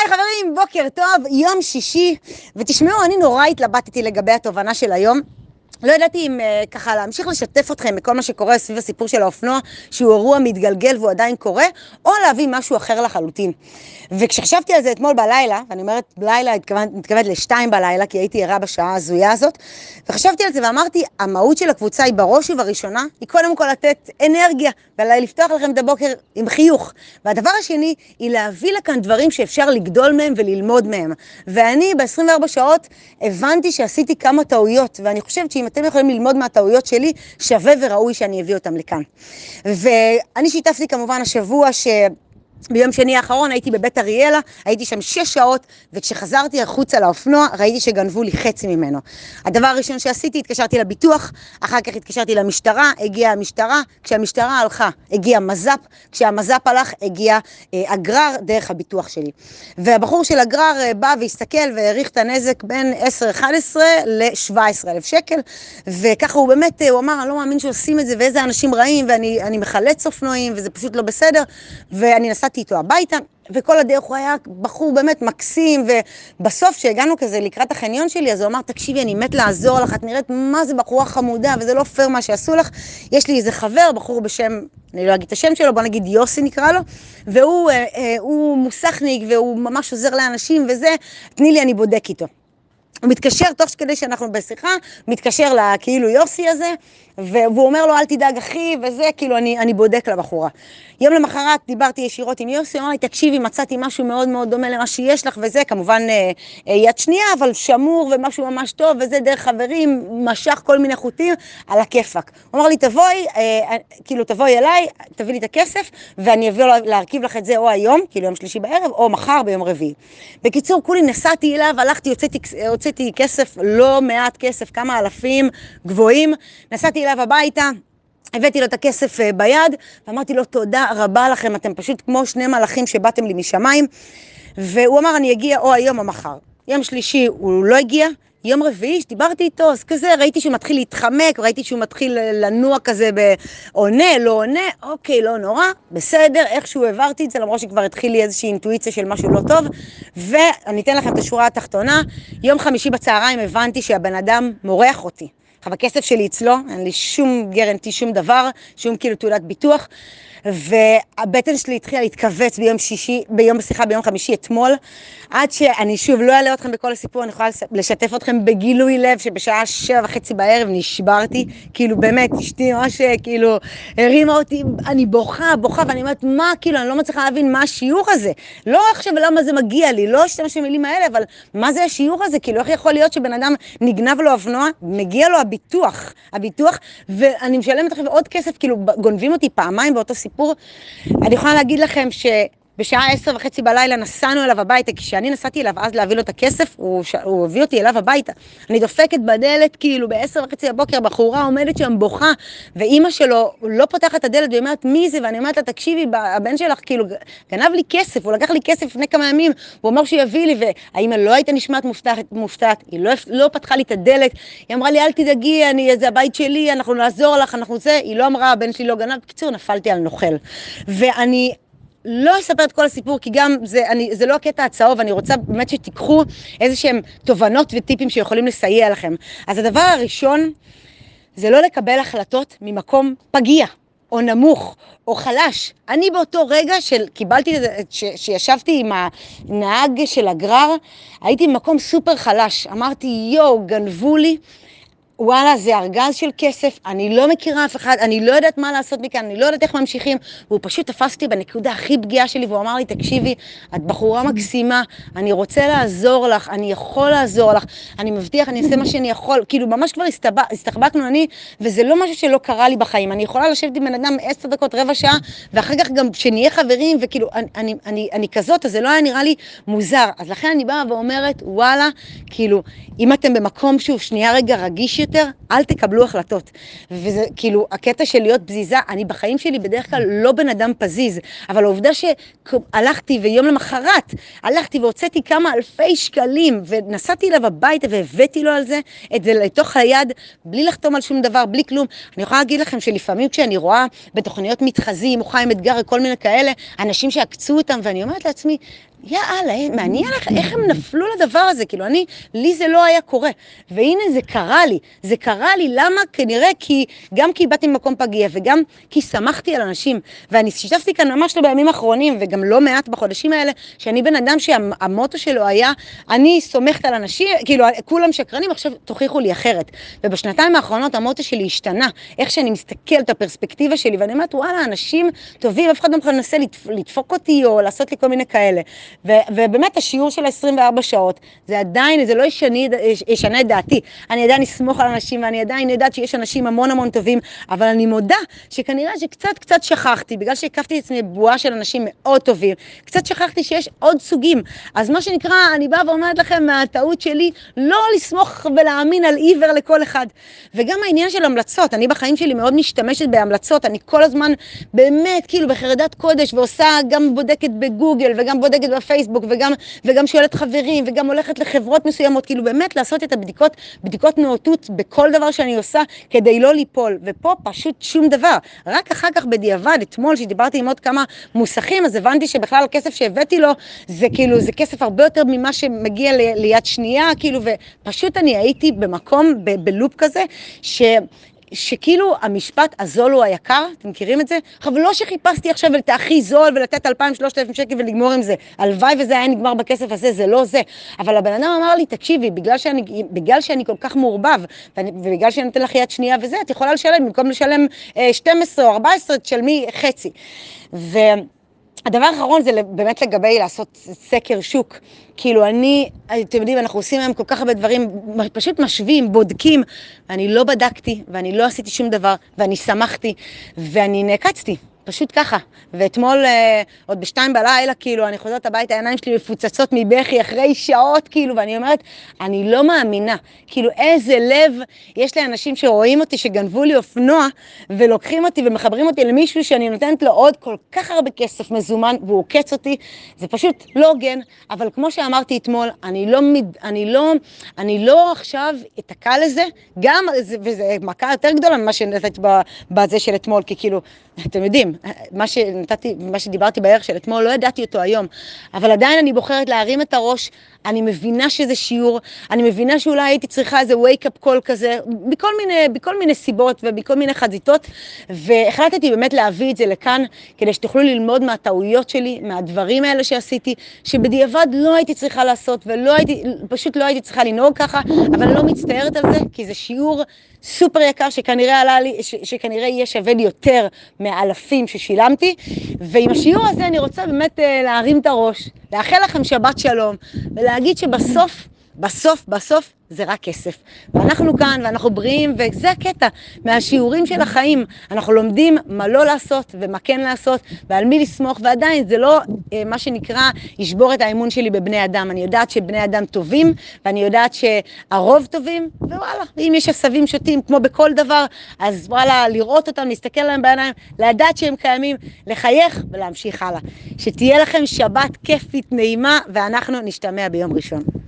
היי חברים, בוקר טוב, יום שישי, ותשמעו, אני נורא התלבטתי לגבי התובנה של היום. לא ידעתי אם uh, ככה להמשיך לשתף אתכם בכל מה שקורה סביב הסיפור של האופנוע, שהוא אירוע מתגלגל והוא עדיין קורה, או להביא משהו אחר לחלוטין. וכשחשבתי על זה אתמול בלילה, ואני אומרת לילה, מתכוונת, מתכוונת לשתיים בלילה, כי הייתי ערה בשעה ההזויה הזאת, וחשבתי על זה ואמרתי, המהות של הקבוצה היא בראש ובראשונה, היא קודם כל לתת אנרגיה, ולפתוח לכם את הבוקר עם חיוך. והדבר השני, היא להביא לכאן דברים שאפשר לגדול מהם וללמוד מהם. ואני ב-24 שעות הבנתי שעשיתי כמה טעויות, ואני חושבת שאם אתם יכולים ללמוד מהטעויות שלי, שווה וראוי שאני אביא אותם לכאן. ואני שיתפתי כמובן השבוע ש... ביום שני האחרון הייתי בבית אריאלה, הייתי שם שש שעות, וכשחזרתי החוצה לאופנוע, ראיתי שגנבו לי חצי ממנו. הדבר הראשון שעשיתי, התקשרתי לביטוח, אחר כך התקשרתי למשטרה, הגיעה המשטרה, כשהמשטרה הלכה, הגיע מז"פ, כשהמז"פ הלך, הגיע אה, הגרר דרך הביטוח שלי. והבחור של הגרר אה, בא והסתכל והעריך את הנזק בין 10-11 ל-17,000 שקל, וככה הוא באמת, אה, הוא אמר, אני לא מאמין שעושים את זה, ואיזה אנשים רעים, ואני מחלץ אופנועים, וזה פשוט לא בסדר, ואני נסעתי נסעתי איתו הביתה, וכל הדרך הוא היה בחור באמת מקסים, ובסוף כשהגענו כזה לקראת החניון שלי, אז הוא אמר, תקשיבי, אני מת לעזור לך, את נראית מה זה בחורה חמודה, וזה לא פייר מה שעשו לך. יש לי איזה חבר, בחור בשם, אני לא אגיד את השם שלו, בוא נגיד יוסי נקרא לו, והוא אה, אה, מוסכניק, והוא ממש עוזר לאנשים וזה, תני לי, אני בודק איתו. הוא מתקשר תוך כדי שאנחנו בשיחה, מתקשר לכאילו יוסי הזה, והוא אומר לו, אל תדאג אחי, וזה, כאילו, אני, אני בודק לבחורה. יום למחרת דיברתי ישירות עם יוסי, הוא אמר לי, תקשיבי, מצאתי משהו מאוד מאוד דומה למה שיש לך, וזה, כמובן אה, אה, יד שנייה, אבל שמור ומשהו ממש טוב, וזה דרך חברים, משך כל מיני חוטים, על הכיפאק. הוא אמר לי, תבואי, אה, כאילו, תבואי אליי, תביא לי את הכסף, ואני אביא לו להרכיב לך את זה או היום, כאילו יום שלישי בערב, או מחר ביום רביעי. בקיצור, כולי נסעתי אליו, הלכתי, הוצאתי, הוצאתי כסף, לא מעט כסף, כמה אלפים גבוהים, נסעתי אליו הביתה. הבאתי לו את הכסף אה, ביד, ואמרתי לו, תודה רבה לכם, אתם פשוט כמו שני מלאכים שבאתם לי משמיים. והוא אמר, אני אגיע או היום או מחר. יום שלישי הוא לא הגיע, יום רביעי, שדיברתי איתו, אז כזה, ראיתי שהוא מתחיל להתחמק, ראיתי שהוא מתחיל לנוע כזה בעונה, לא עונה, אוקיי, לא נורא, בסדר, איכשהו העברתי את זה, למרות שכבר התחיל לי איזושהי אינטואיציה של משהו לא טוב, ואני אתן לכם את השורה התחתונה, יום חמישי בצהריים הבנתי שהבן אדם מורח אותי. עכשיו הכסף שלי אצלו, אין לי שום גרנטי, שום דבר, שום כאילו תעודת ביטוח. והבטן שלי התחילה להתכווץ ביום שישי, ביום, סליחה, ביום חמישי אתמול, עד שאני שוב לא אעלה אתכם בכל הסיפור, אני יכולה לשתף אתכם בגילוי לב שבשעה שבע וחצי בערב נשברתי, כאילו באמת, אשתי ממש כאילו הרימה אותי, אני בוכה, בוכה, ואני אומרת, מה, כאילו, אני לא מצליחה להבין מה השיעור הזה. לא עכשיו למה זה מגיע לי, לא אשתמש במילים האלה, אבל מה זה השיעור הזה? כאילו, איך יכול להיות שבן אדם נגנב לו אופנוע, מגיע לו הביטוח, הביטוח, ואני משלמת עכשיו עוד כסף, כאילו, גונבים אותי פעמיים באותו. סיפור. אני יכולה להגיד לכם ש... בשעה עשר וחצי בלילה נסענו אליו הביתה, כשאני נסעתי אליו אז להביא לו את הכסף, הוא, ש... הוא הביא אותי אליו הביתה. אני דופקת בדלת, כאילו, בעשר וחצי בבוקר, בחורה עומדת שם בוכה, ואימא שלו לא פותחת את הדלת, והיא אומרת, מי זה? ואני אומרת לה, תקשיבי, הבן שלך, כאילו, גנב לי כסף, הוא לקח לי כסף לפני כמה ימים, הוא אמר שהוא יביא לי, והאימא לא הייתה נשמעת מופתעת, מופתעת היא לא, לא פתחה לי את הדלת, היא אמרה לי, אל תדאגי, אני, זה הבית שלי, אנחנו נעזור לך, אנחנו זה, היא לא אמרה, הבן שלי לא גנב, בקיצור, נפלתי על נוכל. ואני... לא אספר את כל הסיפור, כי גם זה, אני, זה לא הקטע הצהוב, אני רוצה באמת שתיקחו איזה שהם תובנות וטיפים שיכולים לסייע לכם. אז הדבר הראשון, זה לא לקבל החלטות ממקום פגיע. או נמוך, או חלש. אני באותו רגע של קיבלתי, ש, שישבתי עם הנהג של הגרר, הייתי במקום סופר חלש. אמרתי, יואו, גנבו לי וואלה, זה ארגז של כסף, אני לא מכירה אף אחד, אני לא יודעת מה לעשות מכאן, אני לא יודעת איך ממשיכים, והוא פשוט תפס אותי בנקודה הכי פגיעה שלי, והוא אמר לי, תקשיבי, את בחורה מקסימה, אני רוצה לעזור לך, אני יכול לעזור לך, אני מבטיח, אני אעשה מה שאני יכול, כאילו, ממש כבר הסתחבקנו אני, וזה לא משהו שלא קרה לי בחיים, אני יכולה לשבת עם בן אדם עשר דקות, רבע שעה, ואחר כך גם שנהיה חברים, וכאילו, אני, אני, אני, אני כזאת, אז זה לא היה נראה לי מוזר, אז לכן אני באה ואומרת, וואלה, כאילו, אם אתם במקום שהוא שנייה רגע רגיש יותר, אל תקבלו החלטות. וזה כאילו, הקטע של להיות פזיזה, אני בחיים שלי בדרך כלל לא בן אדם פזיז, אבל העובדה שהלכתי ויום למחרת הלכתי והוצאתי כמה אלפי שקלים ונסעתי אליו הביתה והבאתי לו על זה, את זה לתוך היד, בלי לחתום על שום דבר, בלי כלום. אני יכולה להגיד לכם שלפעמים כשאני רואה בתוכניות מתחזים, או חיים אתגר וכל מיני כאלה, אנשים שעקצו אותם, ואני אומרת לעצמי, יאללה, אה, מעניין איך, איך הם נפלו לדבר הזה, כאילו אני, לי זה לא היה קורה. והנה זה קרה לי, זה קרה לי, למה? כנראה כי, גם כי באתי ממקום פגיע וגם כי שמחתי על אנשים. ואני שיתפתי כאן ממש לא בימים האחרונים, וגם לא מעט בחודשים האלה, שאני בן אדם שהמוטו שלו היה, אני סומכת על אנשים, כאילו כולם שקרנים, עכשיו תוכיחו לי אחרת. ובשנתיים האחרונות המוטו שלי השתנה, איך שאני מסתכלת, הפרספקטיבה שלי, ואני אומרת, וואלה, אנשים טובים, אף אחד לא מנסה לדפוק אותי או לעשות לי כל מיני כאלה. ובאמת השיעור של 24 שעות, זה עדיין, זה לא ישנה את דעתי. אני עדיין אסמוך על אנשים ואני עדיין יודעת שיש אנשים המון המון טובים, אבל אני מודה שכנראה שקצת קצת שכחתי, בגלל שהקפתי את עצמי בבועה של אנשים מאוד טובים, קצת שכחתי שיש עוד סוגים. אז מה שנקרא, אני באה ואומרת לכם מהטעות שלי, לא לסמוך ולהאמין על עיוור לכל אחד. וגם העניין של המלצות, אני בחיים שלי מאוד משתמשת בהמלצות, אני כל הזמן באמת כאילו בחרדת קודש ועושה, גם בודקת בגוגל וגם בודקת בפייסבוק וגם, וגם שואלת חברים וגם הולכת לחברות מסוימות, כאילו באמת לעשות את הבדיקות, בדיקות נאותות בכל דבר שאני עושה כדי לא ליפול, ופה פשוט שום דבר. רק אחר כך בדיעבד, אתמול שדיברתי עם עוד כמה מוסכים, אז הבנתי שבכלל הכסף שהבאתי לו זה כאילו, זה כסף הרבה יותר ממה שמגיע ליד שנייה, כאילו, ופשוט אני הייתי במקום, בלופ כזה, ש... שכאילו המשפט הזול הוא היקר, אתם מכירים את זה? אבל לא שחיפשתי עכשיו את הכי זול ולתת 2,000-3,000 שקל ולגמור עם זה. הלוואי וזה היה נגמר בכסף הזה, זה לא זה. אבל הבן אדם אמר לי, תקשיבי, בגלל שאני, בגלל שאני כל כך מעורבב, ובגלל שאני נותן לך יד שנייה וזה, את יכולה לשלם, במקום לשלם 12 אה, או 14, תשלמי חצי. ו... הדבר האחרון זה באמת לגבי לעשות סקר שוק. כאילו אני, אתם יודעים, אנחנו עושים היום כל כך הרבה דברים, פשוט משווים, בודקים, ואני לא בדקתי, ואני לא עשיתי שום דבר, ואני שמחתי, ואני נעקצתי. פשוט ככה. ואתמול, אה, עוד בשתיים בלילה, כאילו, אני חוזרת הביתה, העיניים שלי מפוצצות מבכי אחרי שעות, כאילו, ואני אומרת, אני לא מאמינה. כאילו, איזה לב יש לאנשים שרואים אותי, שגנבו לי אופנוע, ולוקחים אותי ומחברים אותי למישהו שאני נותנת לו עוד כל כך הרבה כסף מזומן, והוא עוקץ אותי. זה פשוט לא הוגן, אבל כמו שאמרתי אתמול, אני לא. אני לא, אני לא עכשיו אתקע לזה, גם, וזה מכה יותר גדולה ממה שנתתי בזה של אתמול, כי כאילו, אתם יודעים, מה שנתתי, מה שדיברתי בערך של אתמול, לא ידעתי אותו היום, אבל עדיין אני בוחרת להרים את הראש, אני מבינה שזה שיעור, אני מבינה שאולי הייתי צריכה איזה wake-up call כזה, בכל מיני, בכל מיני סיבות ובכל מיני חזיתות, והחלטתי באמת להביא את זה לכאן, כדי שתוכלו ללמוד מהטעויות שלי, מהדברים האלה שעשיתי, שבדיעבד לא הייתי צריכה לעשות, ולא הייתי, פשוט לא הייתי צריכה לנהוג ככה, אבל אני לא מצטערת על זה, כי זה שיעור סופר יקר שכנראה עלה לי, ש, שכנראה יהיה שווה לי יותר מהאלפים ששילמתי, ועם השיעור הזה אני רוצה באמת אה, להרים את הראש, לאחל לכם שבת שלום, ולהגיד שבסוף, בסוף, בסוף, זה רק כסף. ואנחנו כאן, ואנחנו בריאים, וזה הקטע מהשיעורים של החיים. אנחנו לומדים מה לא לעשות ומה כן לעשות, ועל מי לסמוך, ועדיין זה לא אה, מה שנקרא ישבור את האמון שלי בבני אדם. אני יודעת שבני אדם טובים, ואני יודעת שהרוב טובים, ווואלה, אם יש עשבים שוטים כמו בכל דבר, אז וואלה, לראות אותם, להסתכל עליהם בעיניים, לדעת שהם קיימים, לחייך ולהמשיך הלאה. שתהיה לכם שבת כיפית, נעימה, ואנחנו נשתמע ביום ראשון.